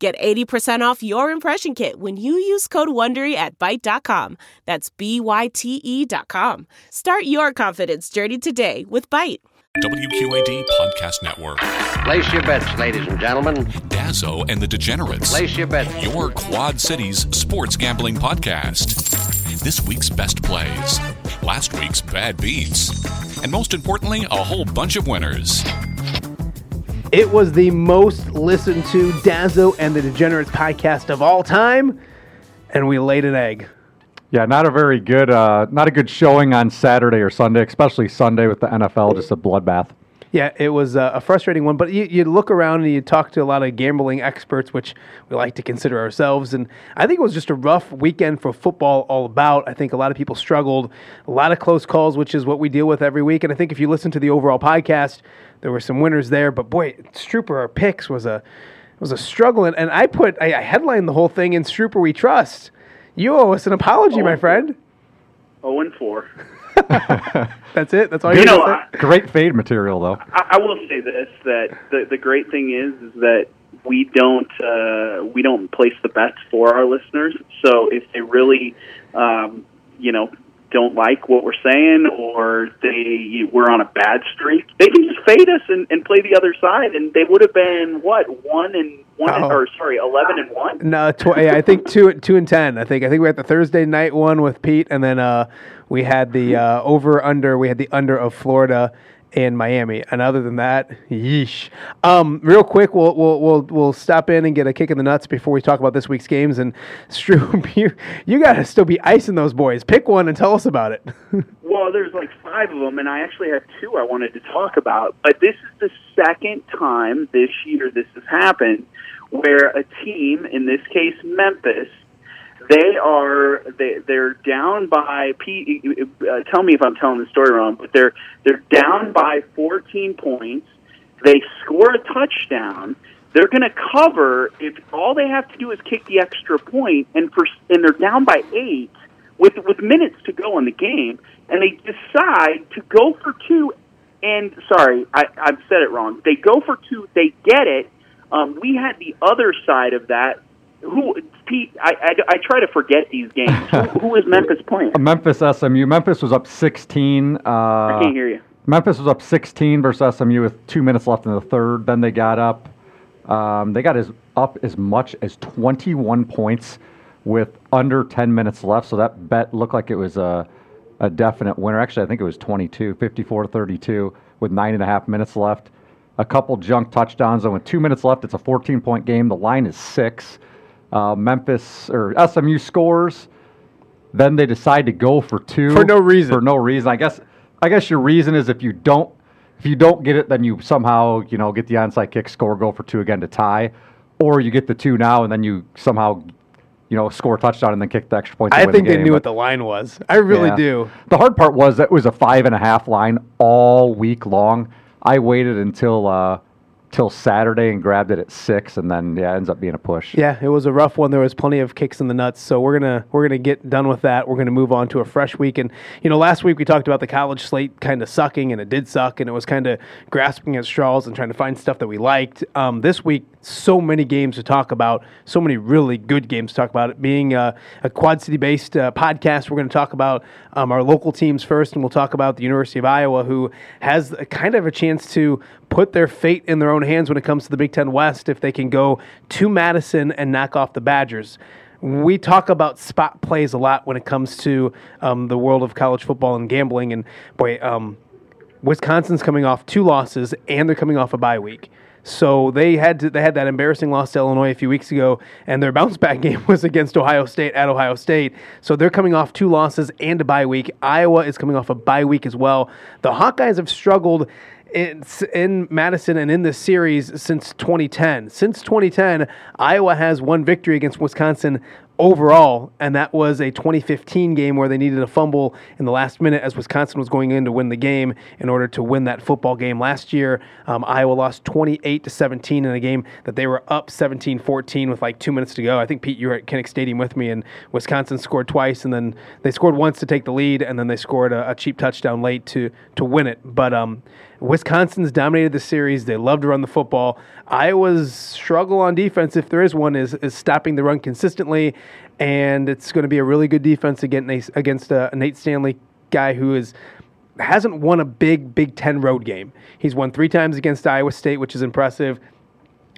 Get 80% off your impression kit when you use code WONDERY at Byte.com. That's B-Y-T-E dot com. Start your confidence journey today with Byte. WQAD Podcast Network. Place your bets, ladies and gentlemen. Dazzo and the Degenerates. Place your bets. Your Quad Cities sports gambling podcast. This week's best plays, last week's bad beats, and most importantly, a whole bunch of winners. It was the most listened to Dazzo and the Degenerates podcast of all time, and we laid an egg. Yeah, not a very good, uh, not a good showing on Saturday or Sunday, especially Sunday with the NFL, just a bloodbath. Yeah, it was uh, a frustrating one, but you, you look around and you talk to a lot of gambling experts, which we like to consider ourselves, and I think it was just a rough weekend for football all about. I think a lot of people struggled, a lot of close calls, which is what we deal with every week. And I think if you listen to the overall podcast, there were some winners there, but boy, Strooper our picks was a was a struggle, and, and I put I, I headlined the whole thing in Strooper We Trust. You owe us an apology, my friend. Oh and four. That's it. That's all You you know. I, Great fade material, though. I I will say this: that the the great thing is is that we don't uh, we don't place the bets for our listeners. So if they really, um, you know, don't like what we're saying or they we're on a bad streak, they can just fade us and, and play the other side, and they would have been what one and one and, Oh. or sorry eleven and one. No, tw- yeah, I think two two and ten. I think I think we had the Thursday night one with Pete, and then uh, we had the uh, over under. We had the under of Florida and Miami. And other than that, yeesh. Um, real quick, we'll we'll we'll we'll stop in and get a kick in the nuts before we talk about this week's games. And Stroop, you you got to still be icing those boys. Pick one and tell us about it. Well, there's like five of them, and I actually have two I wanted to talk about. But this is the second time this year this has happened where a team, in this case Memphis, they are they they're down by P. Uh, tell me if I'm telling the story wrong, but they're they're down by 14 points. They score a touchdown. They're going to cover if all they have to do is kick the extra point, and for and they're down by eight with with minutes to go in the game, and they decide to go for two. And sorry, I, I've said it wrong. They go for two. They get it. Um, we had the other side of that. Who Pete? I, I, I try to forget these games. who, who is Memphis playing? Memphis SMU. Memphis was up 16. Uh, I can't hear you. Memphis was up 16 versus SMU with two minutes left in the third. Then they got up. Um, they got as up as much as 21 points with under 10 minutes left. So that bet looked like it was a, a definite winner. Actually, I think it was 22, 54 32 with nine and a half minutes left. A couple junk touchdowns, and with two minutes left, it's a 14 point game. The line is six. Uh, Memphis or SMU scores. Then they decide to go for two For no reason. For no reason. I guess. I guess your reason is if you don't if you don't get it, then you somehow you know get the onside kick, score, go for two again to tie, or you get the two now and then you somehow you know score a touchdown and then kick the extra point. I think the they knew But- what the line was. I really yeah. do. The hard part was that it was a five and a half line all week long. I waited until uh, till Saturday and grabbed it at six, and then yeah, ends up being a push. Yeah, it was a rough one. There was plenty of kicks in the nuts. So we're gonna we're gonna get done with that. We're gonna move on to a fresh week. And you know, last week we talked about the college slate kind of sucking, and it did suck, and it was kind of grasping at straws and trying to find stuff that we liked. Um, this week, so many games to talk about, so many really good games to talk about. It being uh, a Quad City based uh, podcast, we're going to talk about um, our local teams first, and we'll talk about the University of Iowa, who has a, kind of a chance to put their fate in their own hands when it comes to the Big Ten West if they can go to Madison and knock off the Badgers. We talk about spot plays a lot when it comes to um, the world of college football and gambling, and boy, um, Wisconsin's coming off two losses and they're coming off a bye week. So they had to, they had that embarrassing loss to Illinois a few weeks ago, and their bounce back game was against Ohio State at Ohio State. So they're coming off two losses and a bye week. Iowa is coming off a bye week as well. The Hawkeyes have struggled in, in Madison and in this series since 2010. Since 2010, Iowa has one victory against Wisconsin overall, and that was a 2015 game where they needed a fumble in the last minute as Wisconsin was going in to win the game in order to win that football game last year. Um, Iowa lost 28 to 17 in a game that they were up 17-14 with like two minutes to go. I think Pete, you were at Kinnick Stadium with me, and Wisconsin scored twice, and then they scored once to take the lead, and then they scored a, a cheap touchdown late to to win it. But um, Wisconsin's dominated the series. They love to run the football. Iowa's struggle on defense, if there is one, is is stopping the run consistently, and it's going to be a really good defense against against a Nate Stanley guy who is hasn't won a big Big Ten road game. He's won three times against Iowa State, which is impressive.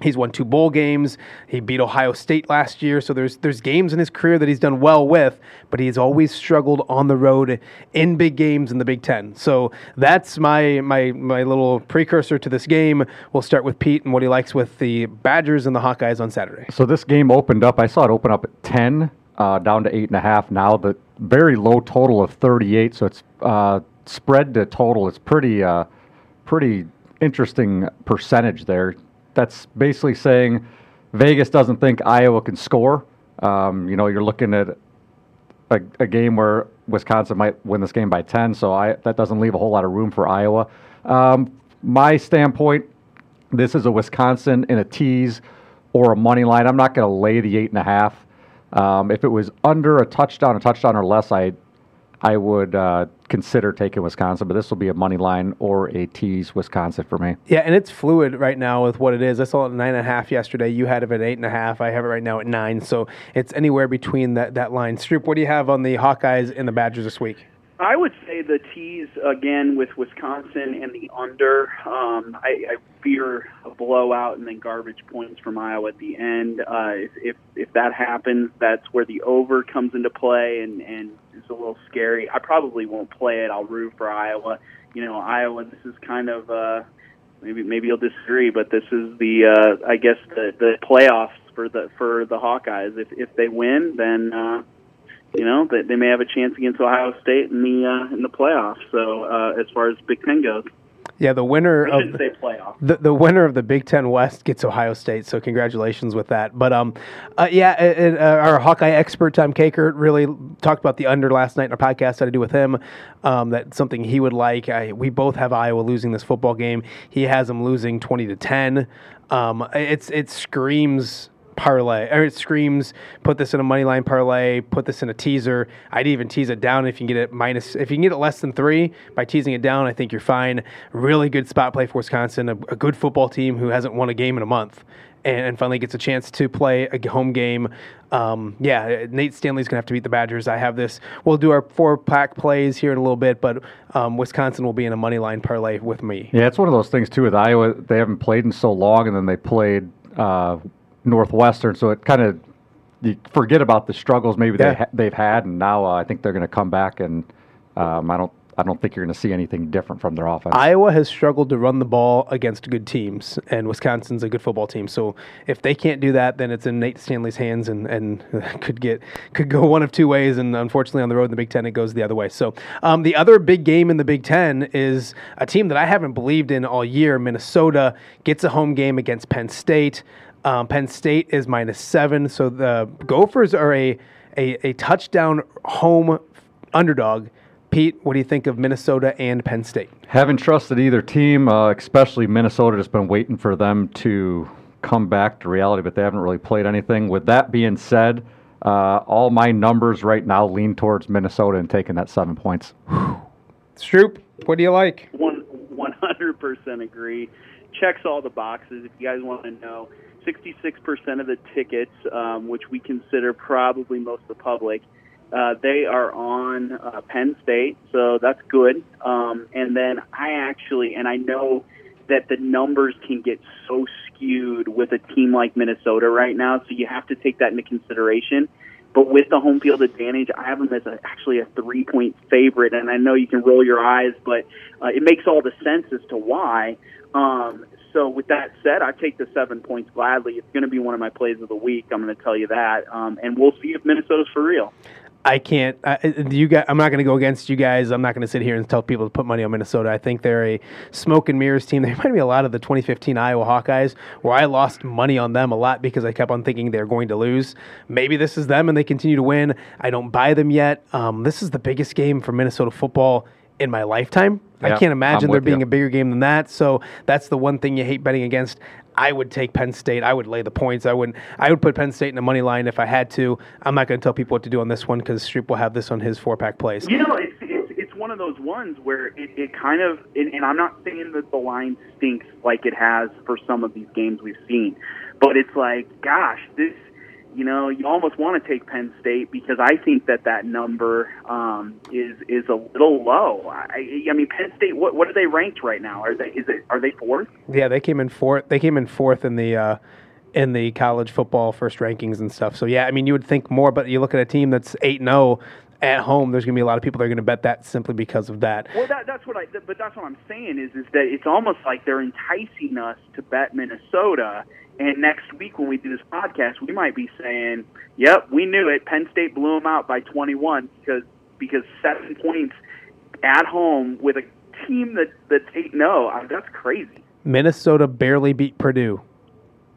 He's won two bowl games. He beat Ohio State last year. So there's there's games in his career that he's done well with, but he's always struggled on the road in big games in the Big Ten. So that's my my my little precursor to this game. We'll start with Pete and what he likes with the Badgers and the Hawkeyes on Saturday. So this game opened up. I saw it open up at ten, uh, down to eight and a half. Now the very low total of 38. So it's uh, spread to total. It's pretty uh, pretty interesting percentage there that's basically saying Vegas doesn't think Iowa can score. Um, you know, you're looking at a, a, game where Wisconsin might win this game by 10, so I, that doesn't leave a whole lot of room for Iowa. Um, my standpoint, this is a Wisconsin in a tease or a money line. I'm not going to lay the eight and a half. Um, if it was under a touchdown, a touchdown or less, I I would uh, consider taking Wisconsin, but this will be a money line or a tease Wisconsin for me. Yeah, and it's fluid right now with what it is. I saw it at nine and a half yesterday. You had it at eight and a half. I have it right now at nine. So it's anywhere between that, that line. Stroop, what do you have on the Hawkeyes and the Badgers this week? I would say the tease again with Wisconsin and the under. Um, I, I fear a blowout and then garbage points from Iowa at the end. Uh, if, if if that happens, that's where the over comes into play and and is a little scary. I probably won't play it. I'll root for Iowa. You know, Iowa. This is kind of uh, maybe maybe you'll disagree, but this is the uh, I guess the the playoffs for the for the Hawkeyes. If if they win, then uh, you know they, they may have a chance against Ohio State in the uh, in the playoffs. So uh, as far as Big Ten goes. Yeah, the winner of the, the, the winner of the Big Ten West gets Ohio State. So congratulations with that. But um, uh, yeah, it, uh, our Hawkeye expert Tom Kakert really talked about the under last night in our podcast that I do with him. Um, that's something he would like. I, we both have Iowa losing this football game. He has them losing twenty to ten. Um, it's it screams parlay or it screams put this in a money line parlay put this in a teaser. I'd even tease it down if you can get it minus if you can get it less than three. By teasing it down i think you're fine. Really good spot play for wisconsin a, a good football team who hasn't won a game in a month and, and finally gets a chance to play a home game. Um, yeah nate stanley's going to have to beat the badgers. I have this. We'll do our four pack plays here in a little bit but um, wisconsin will be in a money line parlay with me. Yeah it's one of those things too with iowa. They haven't played in so long and then they played uh, Northwestern, so it kind of you forget about the struggles maybe yeah. they ha- they've had, and now uh, I think they're going to come back, and um, I don't I don't think you're going to see anything different from their offense. Iowa has struggled to run the ball against good teams, and Wisconsin's a good football team. So if they can't do that, then it's in Nate Stanley's hands, and, and could get could go one of two ways. And unfortunately, on the road in the Big Ten, it goes the other way. So um, the other big game in the Big Ten is a team that I haven't believed in all year. Minnesota gets a home game against Penn State. Um, Penn State is minus seven. So the Gophers are a, a, a touchdown home underdog. Pete, what do you think of Minnesota and Penn State? Haven't trusted either team, uh, especially Minnesota. Just been waiting for them to come back to reality, but they haven't really played anything. With that being said, uh, all my numbers right now lean towards Minnesota and taking that seven points. Stroop, what do you like? One, 100% agree. Checks all the boxes. If you guys want to know, 66% of the tickets, um, which we consider probably most of the public, uh, they are on uh, Penn State, so that's good. Um, and then I actually, and I know that the numbers can get so skewed with a team like Minnesota right now, so you have to take that into consideration. But with the home field advantage, I have them as a, actually a three point favorite. And I know you can roll your eyes, but uh, it makes all the sense as to why. Um, so with that said, I take the seven points gladly. It's going to be one of my plays of the week. I'm going to tell you that, um, and we'll see if Minnesota's for real. I can't. I, you guys, I'm not going to go against you guys. I'm not going to sit here and tell people to put money on Minnesota. I think they're a smoke and mirrors team. They remind me a lot of the 2015 Iowa Hawkeyes, where I lost money on them a lot because I kept on thinking they're going to lose. Maybe this is them and they continue to win. I don't buy them yet. Um, this is the biggest game for Minnesota football in my lifetime. Yeah, I can't imagine there being you. a bigger game than that. So that's the one thing you hate betting against. I would take Penn State. I would lay the points. I would I would put Penn State in the money line if I had to. I'm not going to tell people what to do on this one because Streep will have this on his four pack plays. You know, it's it's it's one of those ones where it, it kind of, and, and I'm not saying that the line stinks like it has for some of these games we've seen, but it's like, gosh, this, you know, you almost want to take Penn State because I think that that number um, is is a little low. I, I mean, Penn State, what what are they ranked right now? Are they is it are they fourth? Yeah, they came in fourth. They came in fourth in the uh, in the college football first rankings and stuff. So yeah, I mean, you would think more, but you look at a team that's eight and zero at home. There's going to be a lot of people that are going to bet that simply because of that. Well, that, that's what I. But that's what I'm saying is is that it's almost like they're enticing us to bet Minnesota. And next week when we do this podcast, we might be saying, "Yep, we knew it. Penn State blew them out by 21 because because seven points at home with a team that that's eight no. That's crazy." Minnesota barely beat Purdue.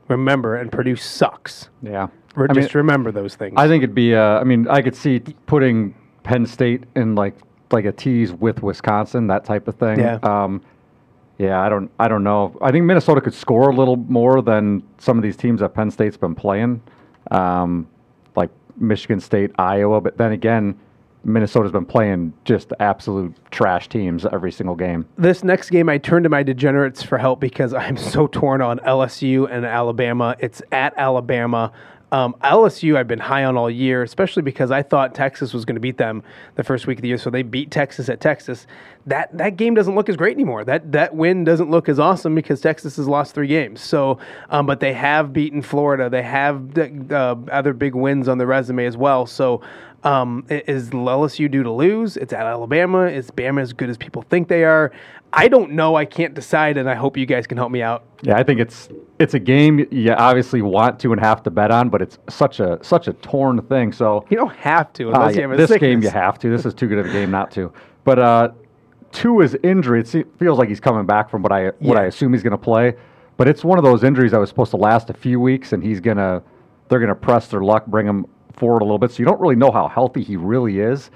Remember, and Purdue sucks. Yeah. Re- I mean, Just remember those things. I think it'd be. Uh, I mean, I could see putting Penn State in like like a tease with Wisconsin, that type of thing. Yeah. Um, yeah, I don't. I don't know. I think Minnesota could score a little more than some of these teams that Penn State's been playing, um, like Michigan State, Iowa. But then again, Minnesota's been playing just absolute trash teams every single game. this next game, I turn to my degenerates for help because I'm so torn on LSU and Alabama. It's at Alabama. Um, LSU, I've been high on all year, especially because I thought Texas was going to beat them the first week of the year. So they beat Texas at Texas. That that game doesn't look as great anymore. That that win doesn't look as awesome because Texas has lost three games. So, um, but they have beaten Florida. They have uh, other big wins on the resume as well. So, um, is LSU due to lose? It's at Alabama. Is Bama as good as people think they are? I don't know. I can't decide, and I hope you guys can help me out. Yeah, I think it's it's a game you obviously want to and have to bet on, but it's such a such a torn thing. So You don't have to unless yeah, you have a this game you have to. This is too good of a game not to. But uh, Tua's injury, it feels like he's coming back from what I what I assume he's going to play. But it's one of those injuries that was supposed to last a few weeks, and he's gonna they're gonna press their luck, bring him forward a little bit. So you don't really know how healthy he really is.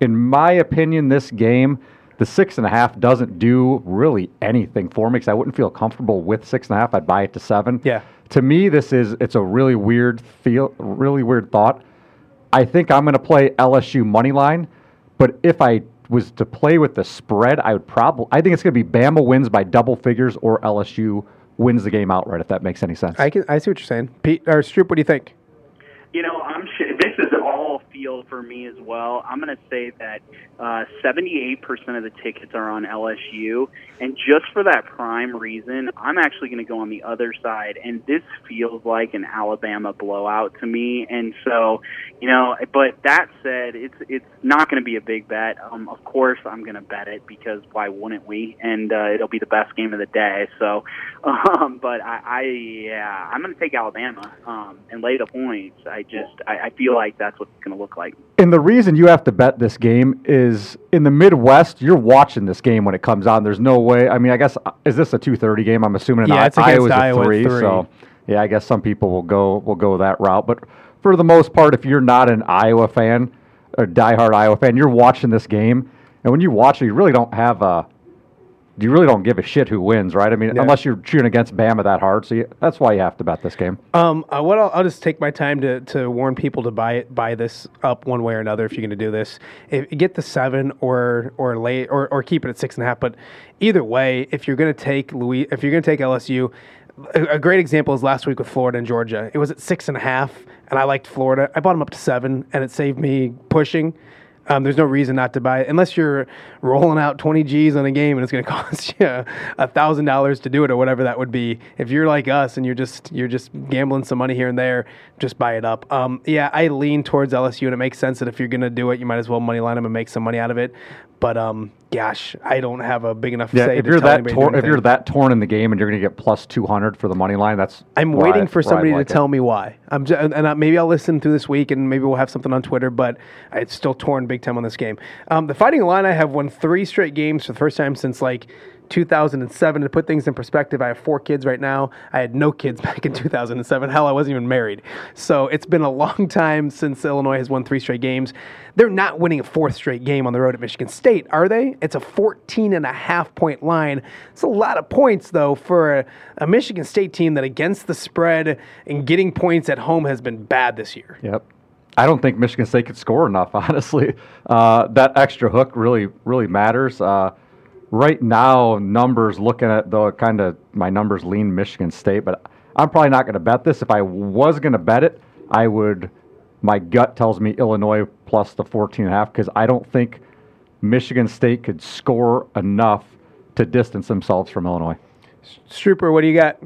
In my opinion, this game, the six and a half doesn't do really anything for me because I wouldn't feel comfortable with six and a half. I'd buy it to seven. Yeah. To me, this is it's a really weird feel, really weird thought. I think I'm going to play LSU money line, but if I was to play with the spread, I would probably. I think it's going to be Bama wins by double figures or LSU wins the game outright. If that makes any sense. I can. I see what you're saying, Pete or Stroop. What do you think? You know, I'm sure this is all field for me as well. I'm going to say that uh, 78% of the tickets are on LSU, and just for that prime reason, I'm actually going to go on the other side. And this feels like an Alabama blowout to me. And so, you know, but that said, it's it's not going to be a big bet. Um, of course, I'm going to bet it because why wouldn't we? And uh, it'll be the best game of the day. So, um, but I, I yeah, I'm going to take Alabama um, and lay the points. I just I, I feel like that's what it's going to look like. And the reason you have to bet this game is in the Midwest, you're watching this game when it comes on. There's no way. I mean, I guess uh, is this a 2:30 game? I'm assuming. Yeah, I- it's against Iowa's Iowa a at three, three. So yeah, I guess some people will go will go that route. But for the most part, if you're not an Iowa fan, a diehard Iowa fan, you're watching this game, and when you watch it, you really don't have a. You really don't give a shit who wins, right? I mean, Yeah. unless you're cheering against Bama that hard. So you, that's why you have to bet this game. Um, uh, what I'll, I'll just take my time to, to warn people to buy it, buy this up one way or another. If you're going to do this, if, get the seven or or late or, or keep it at six and a half. But either way, if you're going to take Louis, if you're going to take LSU, a, a great example is last week with Florida and Georgia. It was at six and a half, and I liked Florida. I bought them up to seven, and it saved me pushing. Um, there's no reason not to buy it unless you're rolling out 20 G's on a game and it's going to cost you a thousand dollars to do it or whatever that would be. If you're like us and you're just you're just gambling some money here and there, just buy it up. Um, yeah, I lean towards LSU and it makes sense that if you're going to do it, you might as well money line them and make some money out of it. But um, gosh, I don't have a big enough Yeah, say if to you're that anybody to do tor- if you're that torn in the game and you're going to get plus 200 for the money line, that's I'm waiting I- for somebody like to it. tell me why. I'm j- and I, maybe I'll listen through this week, and maybe we'll have something on Twitter. But it's still torn big time on this game. Um, the Fighting Illini have won three straight games for the first time since like 2007. To put things in perspective, I have four kids right now. I had no kids back in 2007. Hell, I wasn't even married. So it's been a long time since Illinois has won three straight games. They're not winning a fourth straight game on the road at Michigan State, are they? It's a 14 and a half point line. It's a lot of points, though, for a, a Michigan State team that against the spread and getting points at home has been bad this year. Yep. I don't think Michigan State could score enough. Honestly, uh, that extra hook really, really matters. Uh, right now, numbers looking at though, kind of my numbers lean Michigan State, but I'm probably not going to bet this. If I was going to bet it, I would. My gut tells me Illinois plus the 14 and a half because I don't think Michigan State could score enough to distance themselves from Illinois. Strooper, what do you got?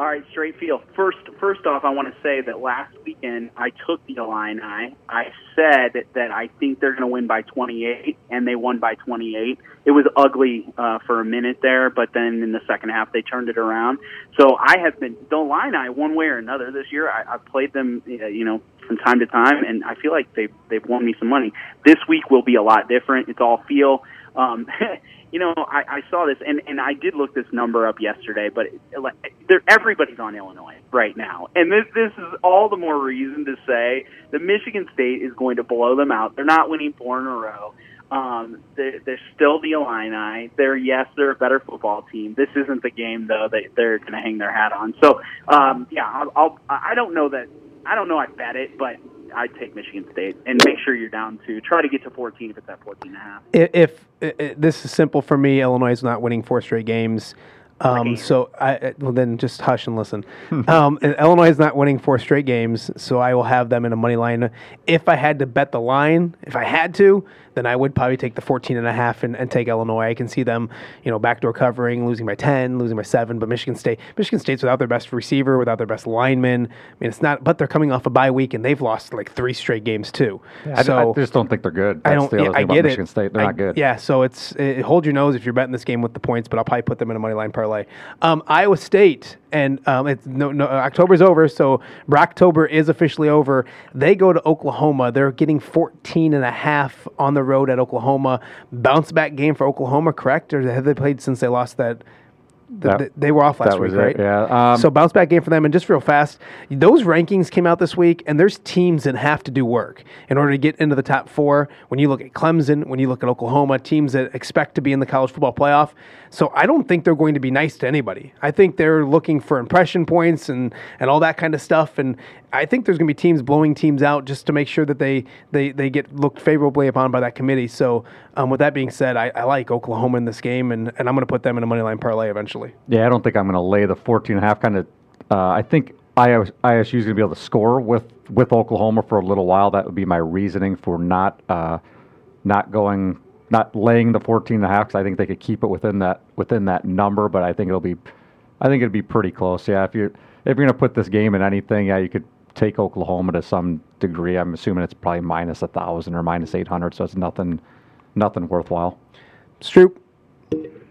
All right, straight field. First, first off, I want to say that last weekend I took the Illini. I said that I think they're going to win by 28, and they won by 28. It was ugly uh, for a minute there, but then in the second half they turned it around. So I have been the Illini one way or another this year. I, I've played them, uh, you know, from time to time, and I feel like they've they've won me some money. This week will be a lot different. It's all feel. Um, you know, I, I saw this, and, and I did look this number up yesterday, but it, everybody's on Illinois right now, and this this is all the more reason to say that Michigan State is going to blow them out. They're not winning four in a row. Um, they're, they're still the Illini. They're yes, they're a better football team. This isn't the game though that they're going to hang their hat on. So um, yeah, I'll, I'll I don't know that I don't know I bet it, but I'd take Michigan State and make sure you're down to try to get to 14 if it's at 14 and a half. if, if, if this is simple for me, Illinois is not winning four straight games. Um, so I well then just hush and listen. um, and Illinois is not winning four straight games, so I will have them in a money line. If I had to bet the line, if I had to, then I would probably take the 14 and a half and, and take Illinois. I can see them, you know, backdoor covering, losing by 10, losing by 7, but Michigan State, Michigan State's without their best receiver, without their best lineman. I mean, it's not but they're coming off a bye week and they've lost like three straight games too. I, so I just don't think they're good. That's I don't. the yeah, other I about get Michigan it. State. They're I- not good. Yeah, so it's it, hold your nose if you're betting this game with the points, but I'll probably put them in a money line parlay. Um, Iowa State and um, it's no, no October's over, so Brocktober is officially over. They go to Oklahoma. They're getting 14 and a half on the road at Oklahoma. Bounce back game for Oklahoma, correct? Or have they played since they lost that? Th- That- th- they were off last week, was it, right? yeah. Um, so bounce back game for them. And just real fast, those rankings came out this week, and there's teams that have to do work in order to get into the top four. When you look at Clemson, when you look at Oklahoma, teams that expect to be in the college football playoff. So I don't think they're going to be nice to anybody. I think they're looking for impression points and, and all that kind of stuff. And I think there's going to be teams blowing teams out just to make sure that they they, they get looked favorably upon by that committee. So um, with that being said, I, I like Oklahoma in this game, and, and I'm going to put them in a money line parlay eventually. Yeah, I don't think I'm going to lay the 14 and a half. Kind of, uh, I think IS, ISU is going to be able to score with with Oklahoma for a little while. That would be my reasoning for not uh, not going, not laying the 14 and a half. Because I think they could keep it within that within that number. But I think it'll be, I think it'd be pretty close. Yeah, if you're if you're going to put this game in anything, yeah, you could take Oklahoma to some degree. I'm assuming it's probably minus a thousand or minus 800, so it's nothing, nothing worthwhile. Stroop.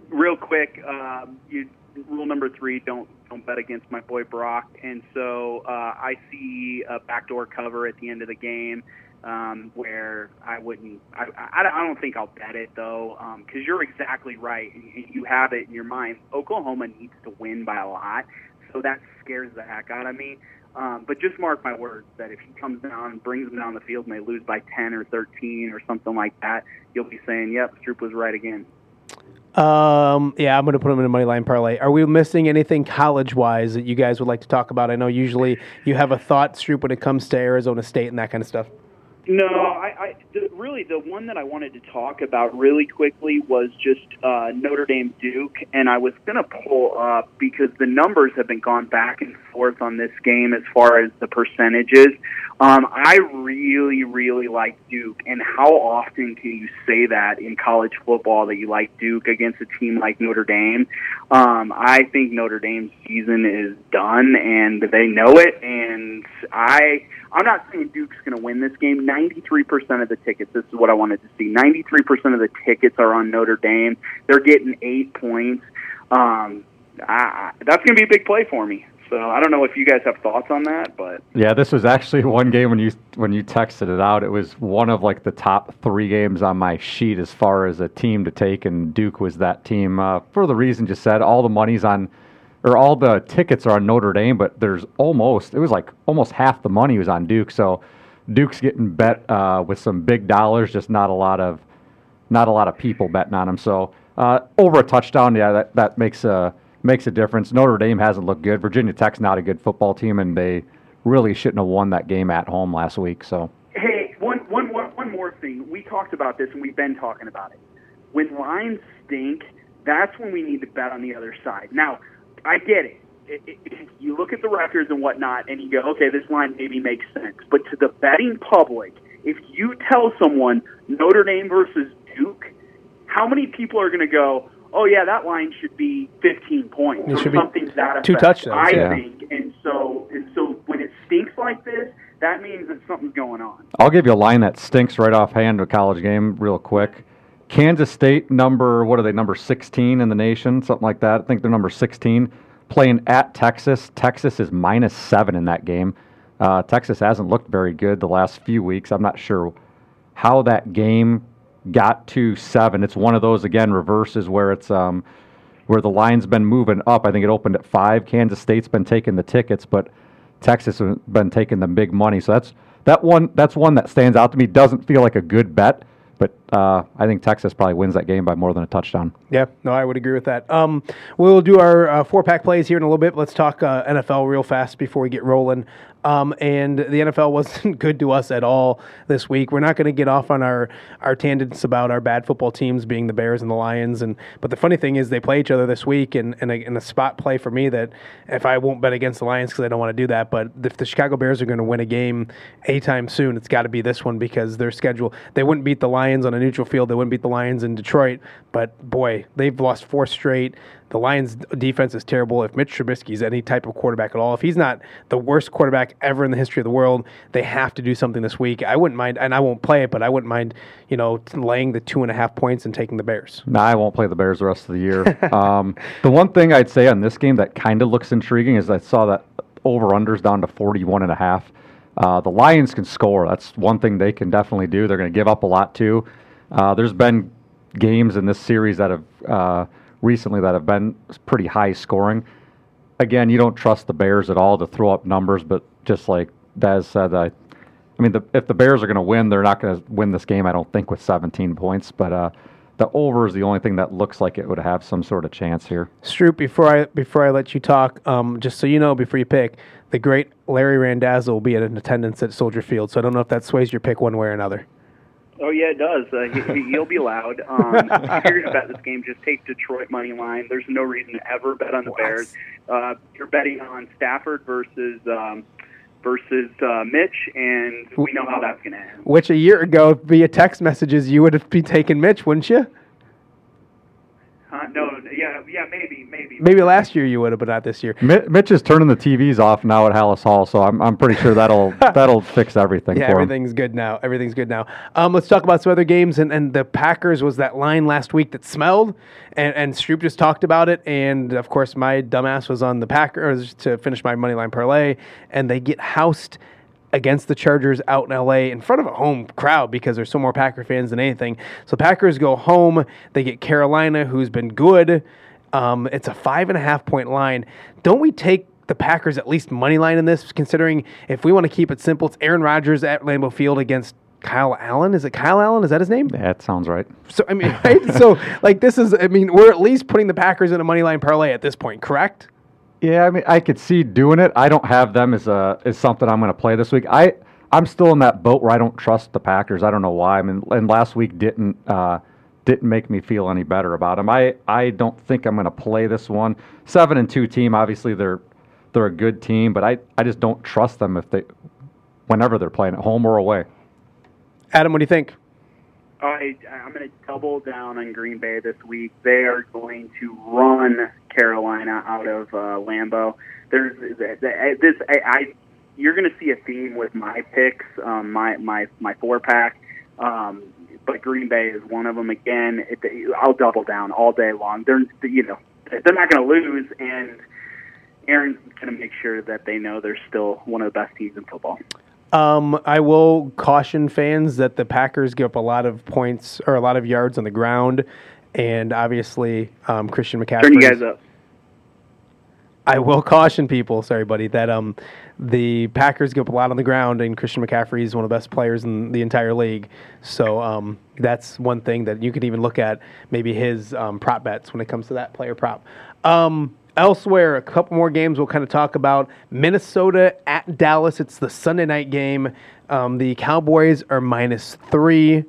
real quick, um, you, rule number three: don't don't bet against my boy Brock. And so uh, I see a backdoor cover at the end of the game um, where I wouldn't. I, I, I don't think I'll bet it though, because you're exactly right. You have it in your mind. Oklahoma needs to win by a lot, so that scares the heck out of me. Um, but just mark my words that if he comes down and brings them down the field and they lose by 10 or 13 or something like that, you'll be saying, "Yep, Stroop was right again." Um, yeah, I'm going to put them in a money line parlay. Are we missing anything college wise that you guys would like to talk about? I know usually you have a thought, Stroop, when it comes to Arizona State and that kind of stuff. No, I, I the, really the one that I wanted to talk about really quickly was just uh, Notre Dame Duke, and I was going to pull up because the numbers have been gone back and forth on this game as far as the percentages. Um, I really, really like Duke, and how often can you say that in college football that you like Duke against a team like Notre Dame? Um, I think Notre Dame's season is done, and they know it, and I. I'm not saying Duke's going to win this game. 93% of the tickets, this is what I wanted to see. 93% of the tickets are on Notre Dame. They're getting eight points. Um, I, that's going to be a big play for me. So I don't know if you guys have thoughts on that, but yeah, this was actually one game when you when you texted it out. It was one of like the top three games on my sheet as far as a team to take, and Duke was that team uh, for the reason you said. All the money's on or all the tickets are on Notre Dame, but there's almost it was like almost half the money was on Duke. So Duke's getting bet uh, with some big dollars, just not a lot of not a lot of people betting on them. So uh, over a touchdown, yeah, that, that makes a makes a difference. Notre Dame hasn't looked good. Virginia Tech's not a good football team, and they really shouldn't have won that game at home last week. So hey, one one one one more thing. We talked about this, and we've been talking about it. When lines stink, that's when we need to bet on the other side. Now I get it. It. You look at the records and whatnot, and you go, okay, this line maybe makes sense. But to the betting public, if you tell someone Notre Dame versus Duke, how many people are going to go, oh yeah, that line should be 15 points it or something that effect. two touchdowns. I yeah. think, and so and so when it stinks like this, that means that something's going on. I'll give you a line that stinks right offhand to a college game, real quick. Kansas State number what are they number 16 in the nation something like that I think they're number 16 playing at Texas Texas is minus seven in that game uh, Texas hasn't looked very good the last few weeks I'm not sure how that game got to seven. It's one of those again reverses where it's um, where the line's been moving up. I think it opened at five. Kansas State's been taking the tickets but Texas has been taking the big money. So that's that one that's one that stands out to me. Doesn't feel like a good bet but uh, I think Texas probably wins that game by more than a touchdown. Yeah, no, I would agree with that. Um, we'll do our uh, four pack plays here in a little bit. Let's talk uh, NFL real fast before we get rolling. Um, and the NFL wasn't good to us at all this week. We're not going to get off on our, our tangents about our bad football teams being the Bears and the Lions. And but the funny thing is they play each other this week, and and a, and a spot play for me that if I won't bet against the Lions because I don't want to do that, but if the Chicago Bears are going to win a game anytime soon, it's got to be this one because their schedule they wouldn't beat the Lions on a neutral field. They wouldn't beat the Lions in Detroit, but boy, they've lost four straight. The Lions' defense is terrible. If Mitch Trubisky is any type of quarterback at all, if he's not the worst quarterback ever in the history of the world, they have to do something this week. I wouldn't mind, and I won't play it, but I wouldn't mind, you know, laying the two and a half points and taking the Bears. No, I won't play the Bears the rest of the year. um, the one thing I'd say on this game that kind of looks intriguing is I saw that over unders down to 41 and a half. Uh, the Lions can score. That's one thing they can definitely do. They're going to give up a lot too. Uh, there's been games in this series that have uh, recently that have been pretty high scoring. Again, you don't trust the Bears at all to throw up numbers, but just like Daz said, I, I mean, the, if the Bears are going to win, they're not going to win this game. I don't think with 17 points, but uh, the over is the only thing that looks like it would have some sort of chance here. Stroop, before I before I let you talk, um, just so you know, before you pick, the great Larry Randazzo will be in attendance at Soldier Field. So I don't know if that sways your pick one way or another. Oh yeah, it does. Uh, he, he'll be allowed. Um, if you're gonna bet this game, just take Detroit money line. There's no reason to ever bet on the What? Bears. Uh, you're betting on Stafford versus um, versus uh, Mitch, and we know how that's gonna end. Which a year ago, via text messages, you would have been taking Mitch, wouldn't you? Uh, no, yeah, yeah, maybe, maybe. Maybe last year you would have, but not this year. Mitch is turning the TVs off now at Halas Hall, so I'm, I'm pretty sure that'll that'll fix everything Yeah, for him. everything's good now. Everything's good now. Um, let's talk about some other games. And, and the Packers was that line last week that smelled, and, and Stroop just talked about it. And of course, my dumbass was on the Packers to finish my money line parlay, and they get housed against the Chargers out in LA in front of a home crowd because there's so more Packer fans than anything. So Packers go home. They get Carolina, who's been good. Um, it's a five and a half point line. Don't we take the Packers at least money line in this, considering if we want to keep it simple, it's Aaron Rodgers at Lambeau Field against Kyle Allen. Is it Kyle Allen? Is that his name? That sounds right. So I mean, right? so like this is, I mean, we're at least putting the Packers in a money line parlay at this point, correct? Yeah, I mean, I could see doing it. I don't have them as a as something I'm going to play this week. I I'm still in that boat where I don't trust the Packers. I don't know why. I mean, and last week didn't uh, didn't make me feel any better about them. I I don't think I'm going to play this one. Seven and two team. Obviously, they're they're a good team, but I I just don't trust them if they whenever they're playing at home or away. Adam, what do you think? I, I'm going to double down on Green Bay this week. They are going to run Carolina out of uh, Lambeau. There's this. I, I you're going to see a theme with my picks, um, my my my four pack. Um, but Green Bay is one of them again. It, I'll double down all day long. They're you know they're not going to lose, and Aaron's going to make sure that they know they're still one of the best teams in football. Um, I will caution fans that the Packers give up a lot of points or a lot of yards on the ground, and obviously um, Christian McCaffrey. Turn you guys up. I will caution people, sorry, buddy, that um, the Packers give up a lot on the ground, and Christian McCaffrey is one of the best players in the entire league. So um, that's one thing that you could even look at maybe his um, prop bets when it comes to that player prop. Um, elsewhere, a couple more games we'll kind of talk about. Minnesota at Dallas. It's the Sunday night game. Um, the Cowboys are minus three.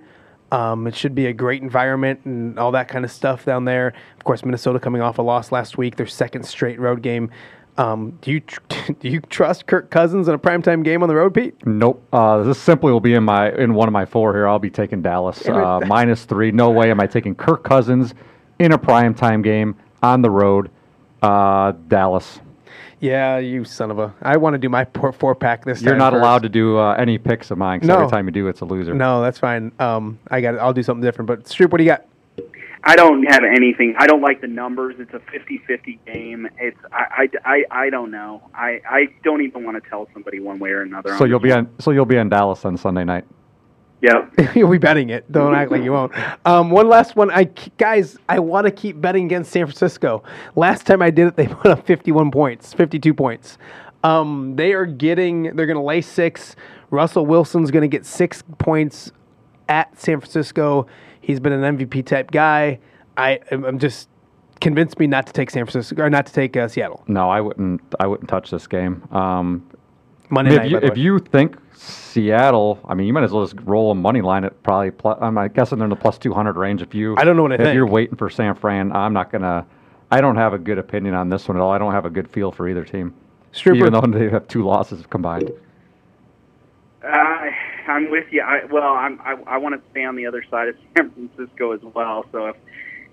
Um, it should be a great environment and all that kind of stuff down there. Of course, Minnesota coming off a loss last week, their second straight road game. Um, do you tr- do you trust Kirk Cousins in a primetime game on the road, Pete? Nope. Uh, this simply will be in my in one of my four here. I'll be taking Dallas uh, minus three. No way am I taking Kirk Cousins in a primetime game on the road. Uh, Dallas. Yeah, you son of a! I want to do my four, four pack this time. You're not first. allowed to do uh, any picks of mine. 'cause No. every time you do, it's a loser. No, that's fine. Um, I got. I'll do something different. But Stroop, what do you got? I don't have anything. I don't like the numbers. It's a 50-50 game. It's I I, I, I don't know. I, I don't even want to tell somebody one way or another. So you'll be one. on. So you'll be on Dallas on Sunday night. Yep. You'll be betting it. Don't act like you won't. Um, one last one. I guys, I want to keep betting against San Francisco. Last time I did it, they put up 51 points, 52 points. Um, they are getting. They're going to lay six. Russell Wilson's going to get six points at San Francisco. He's been an MVP type guy. I, I'm just convinced me not to take San Francisco or not to take uh, Seattle No, I wouldn't. I wouldn't touch this game. Um, Monday if night. you, by the if way. you think Seattle, I mean, you might as well just roll a money line at probably. Plus, I'm guessing they're in the plus 200 range. If you, I don't know what I if think. you're waiting for San Fran, I'm not gonna. I don't have a good opinion on this one at all. I don't have a good feel for either team, Stripper- even though they have two losses combined. I I'm with you. I, well, I'm, I I want to stay on the other side of San Francisco as well. So if,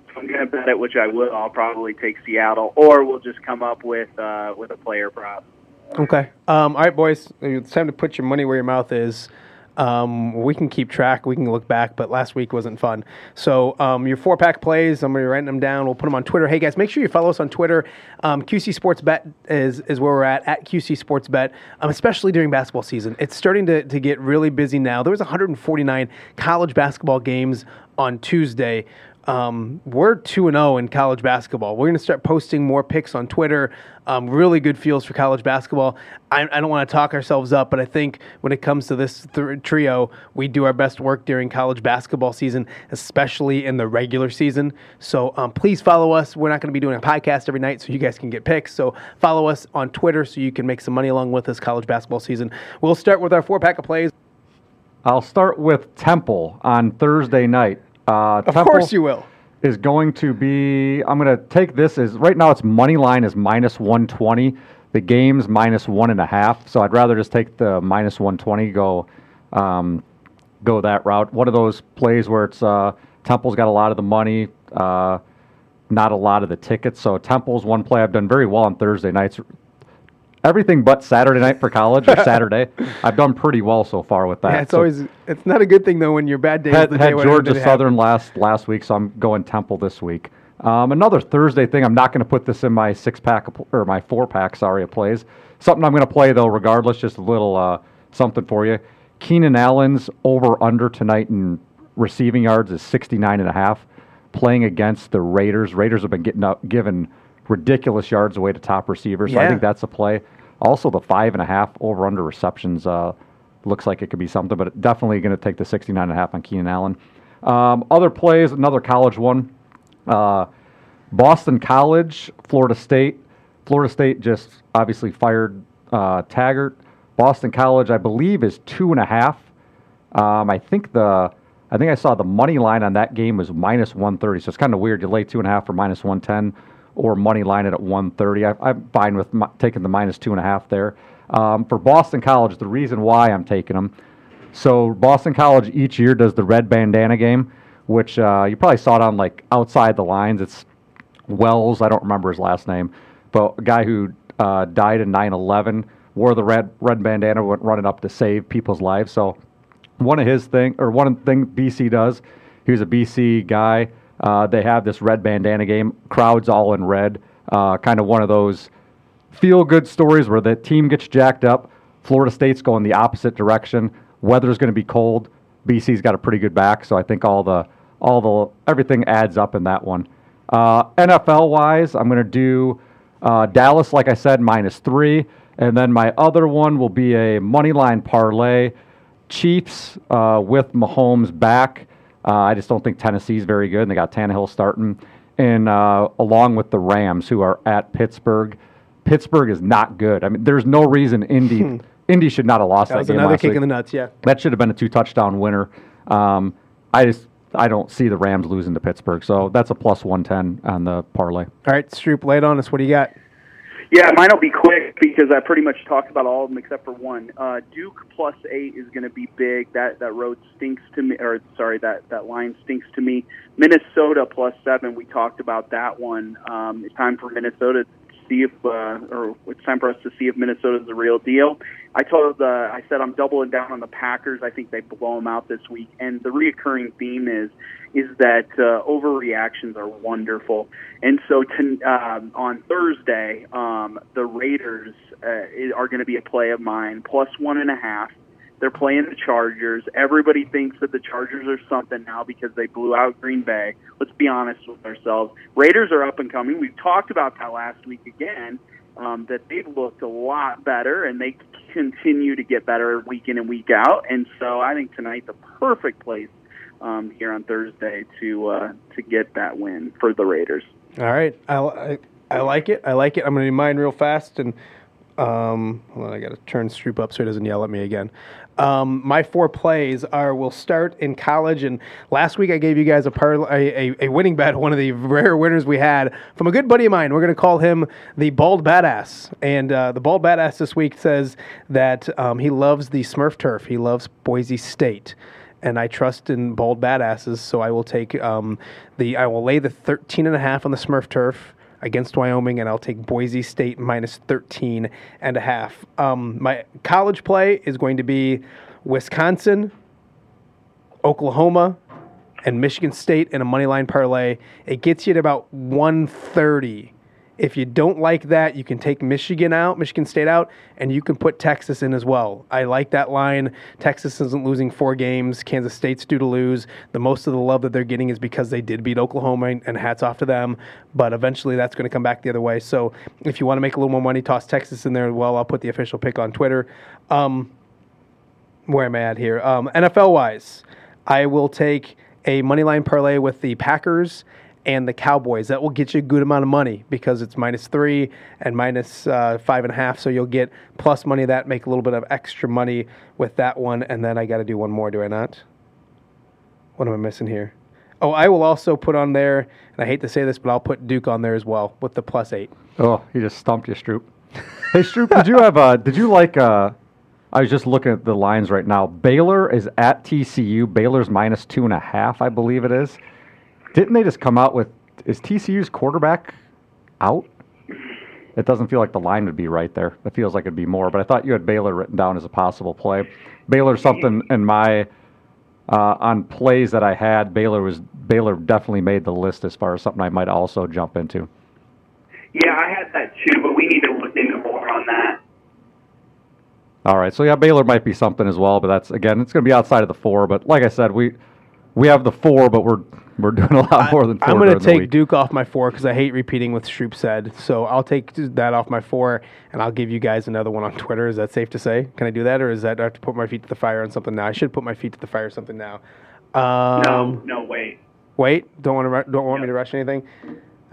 if I'm going to bet it, which I will, I'll probably take Seattle, or we'll just come up with uh, with a player prop. Okay. Um, all right, boys. It's time to put your money where your mouth is. Um, we can keep track. We can look back, but last week wasn't fun. So um, your four pack plays, I'm gonna be writing them down. We'll put them on Twitter. Hey guys, make sure you follow us on Twitter. Um, QC Sports Bet is is where we're at at QC Sports Bet. Um, especially during basketball season, it's starting to to get really busy now. There was 149 college basketball games on Tuesday. Um, we're 2 and 0 in college basketball. We're going to start posting more picks on Twitter. Um, really good feels for college basketball. I, I don't want to talk ourselves up, but I think when it comes to this th- trio, we do our best work during college basketball season, especially in the regular season. So um, please follow us. We're not going to be doing a podcast every night, so you guys can get picks. So follow us on Twitter so you can make some money along with us college basketball season. We'll start with our four pack of plays. I'll start with Temple on Thursday night. Uh, Of Temple course, you will. is going to be. I'm going to take this as right now. Its money line is minus 120. The game's minus one and a half. So I'd rather just take the minus 120. Go, um, go that route. One of those plays where it's uh, Temple's got a lot of the money, uh, not a lot of the tickets. So Temple's one play I've done very well on Thursday nights. Everything but Saturday night for college or Saturday, I've done pretty well so far with that. Yeah, it's So- always it's not a good thing though when your bad day is had, the had when Georgia Southern last last week, so I'm going Temple this week. Um, another Thursday thing. I'm not going to put this in my six pack or my four pack. Sorry, of plays. Something I'm going to play though, regardless. Just a little uh, something for you. Keenan Allen's over under tonight in receiving yards is 69 and a half. Playing against the Raiders. Raiders have been getting up, given ridiculous yards away to top receivers. So I think that's a play. Also, the five and a half over under receptions uh, looks like it could be something, but definitely going to take the 69 and a half on Keenan Allen. Um, other plays, another college one. Uh, Boston College, Florida State. Florida State just obviously fired uh, Taggart. Boston College, I believe, is two and a half. Um, I think the I think I saw the money line on that game was minus 130. So it's kind of weird. You lay two and a half for minus 110 or money line it at 130. I, am fine with m- taking the minus two and a half there. Um, for Boston College, the reason why I'm taking them. So Boston College each year does the red bandana game, which uh, you probably saw it on like outside the lines. It's Welles. I don't remember his last name, but a guy who uh, died in 9/11 wore the red red bandana, went running up to save people's lives. So one of his thing or one thing BC does, he was a BC guy. Uh, they have this red bandana game, crowds all in red, uh, kind of one of those feel good stories where the team gets jacked up. Florida State's going the opposite direction. Weather's going to be cold. BC's got a pretty good back, so I think all the all the everything adds up in that one. Uh, NFL wise, I'm going to do uh, Dallas, like I said, minus three. And then my other one will be a money line parlay. Chiefs uh, with Mahomes back. Uh, I just don't think Tennessee's very good, and they got Tannehill starting. And uh, along with the Rams, who are at Pittsburgh. Pittsburgh is not good. I mean, there's no reason Indy hmm. Indy should not have lost that, that was game. Another kick week. in the nuts, yeah. That should have been a two touchdown winner. Um, I just I don't see the Rams losing to Pittsburgh. So that's a plus 110 on the parlay. All right, Stroop, lay it on us. What do you got? Yeah, mine will be quick because I pretty much talked about all of them except for one. Uh, Duke plus eight is going to be big. That that road stinks to me, or sorry, that that line stinks to me. Minnesota plus seven. We talked about that one. Um, it's time for Minnesota see if, uh, or it's time for us to see if Minnesota's the real deal. I told, uh, I said I'm doubling down on the Packers. I think they blow them out this week. And the reoccurring theme is, is that uh, overreactions are wonderful. And so to, um, on Thursday, um, the Raiders uh, are going to be a play of mine, plus one and a half. They're playing the Chargers. Everybody thinks that the Chargers are something now because they blew out Green Bay. Let's be honest with ourselves. Raiders are up and coming. We've talked about that last week again. Um, that they've looked a lot better and they continue to get better week in and week out. And so I think tonight the perfect place um, here on Thursday to uh, to get that win for the Raiders. All right, I, I, I like it. I like it. I'm going to do mine real fast and um, hold on, I got to turn Stroop up so he doesn't yell at me again. Um, my four plays are will start in college, and last week I gave you guys a, par- a, a, a, winning bet, one of the rare winners we had from a good buddy of mine. We're going to call him the Bald Badass, and uh, the Bald Badass this week says that um, he loves the Smurf turf. He loves Boise State and I trust in bald badasses, so I will take um, the I will lay the 13 and a half on the Smurf turf against Wyoming, and I'll take Boise State minus 13 and a half. Um, my college play is going to be Wisconsin, Oklahoma, and Michigan State in a money line parlay. It gets you at about 130 if you don't like that, you can take Michigan out, Michigan State out, and you can put Texas in as well. I like that line. Texas isn't losing four games. Kansas State's due to lose. The most of the love that they're getting is because they did beat Oklahoma, and hats off to them. But eventually, that's going to come back the other way. So if you want to make a little more money, toss Texas in there. as Well, I'll put the official pick on Twitter. Um, where am I at here? Um, NFL wise, I will take a money line parlay with the Packers and the Cowboys. That will get you a good amount of money because it's minus three and minus, uh, five and a half. So you'll get plus money that, make a little bit of extra money with that one. And then I got to do one more, do I not? What am I missing here? Oh, I will also put on there, and I hate to say this, but I'll put Duke on there as well with the plus eight. Oh, he just stumped your Stroop. hey, Stroop, did you have uh, did you like uh, I was just looking at the lines right now. Baylor is at TCU. Baylor's minus two and a half, I believe it is. Didn't they just come out with is TCU's quarterback out? It doesn't feel like the line would be right there. It feels like it'd be more, but I thought you had Baylor written down as a possible play. Baylor something in my uh, on plays that I had. Baylor was Baylor definitely made the list as far as something I might also jump into. Yeah, I had that too, but we need to look into more on that. All right, so yeah, Baylor might be something as well, but that's again, it's going to be outside of the four. But like I said, we we have the four, but we're we're doing a lot more than four. I'm going to take Duke off my four because I hate repeating what Stroop said. So I'll take that off my four, and I'll give you guys another one on Twitter. Is that safe to say? Can I do that, or is that I have to put my feet to the fire on something now? I should put my feet to the fire on something now. Um, no, no, wait. Wait, don't want to don't want yep. me to rush anything.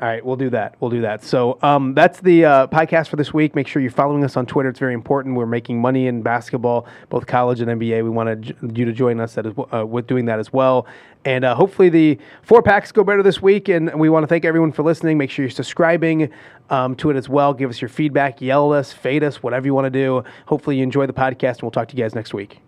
All right, we'll do that. We'll do that. So um, that's the uh, podcast for this week. Make sure you're following us on Twitter. It's very important. We're making money in basketball, both college and NBA. We wanted you to join us at, uh, with doing that as well. And uh, hopefully the four packs go better this week. And we want to thank everyone for listening. Make sure you're subscribing um, to it as well. Give us your feedback, yell at us, fade us, whatever you want to do. Hopefully you enjoy the podcast, and we'll talk to you guys next week.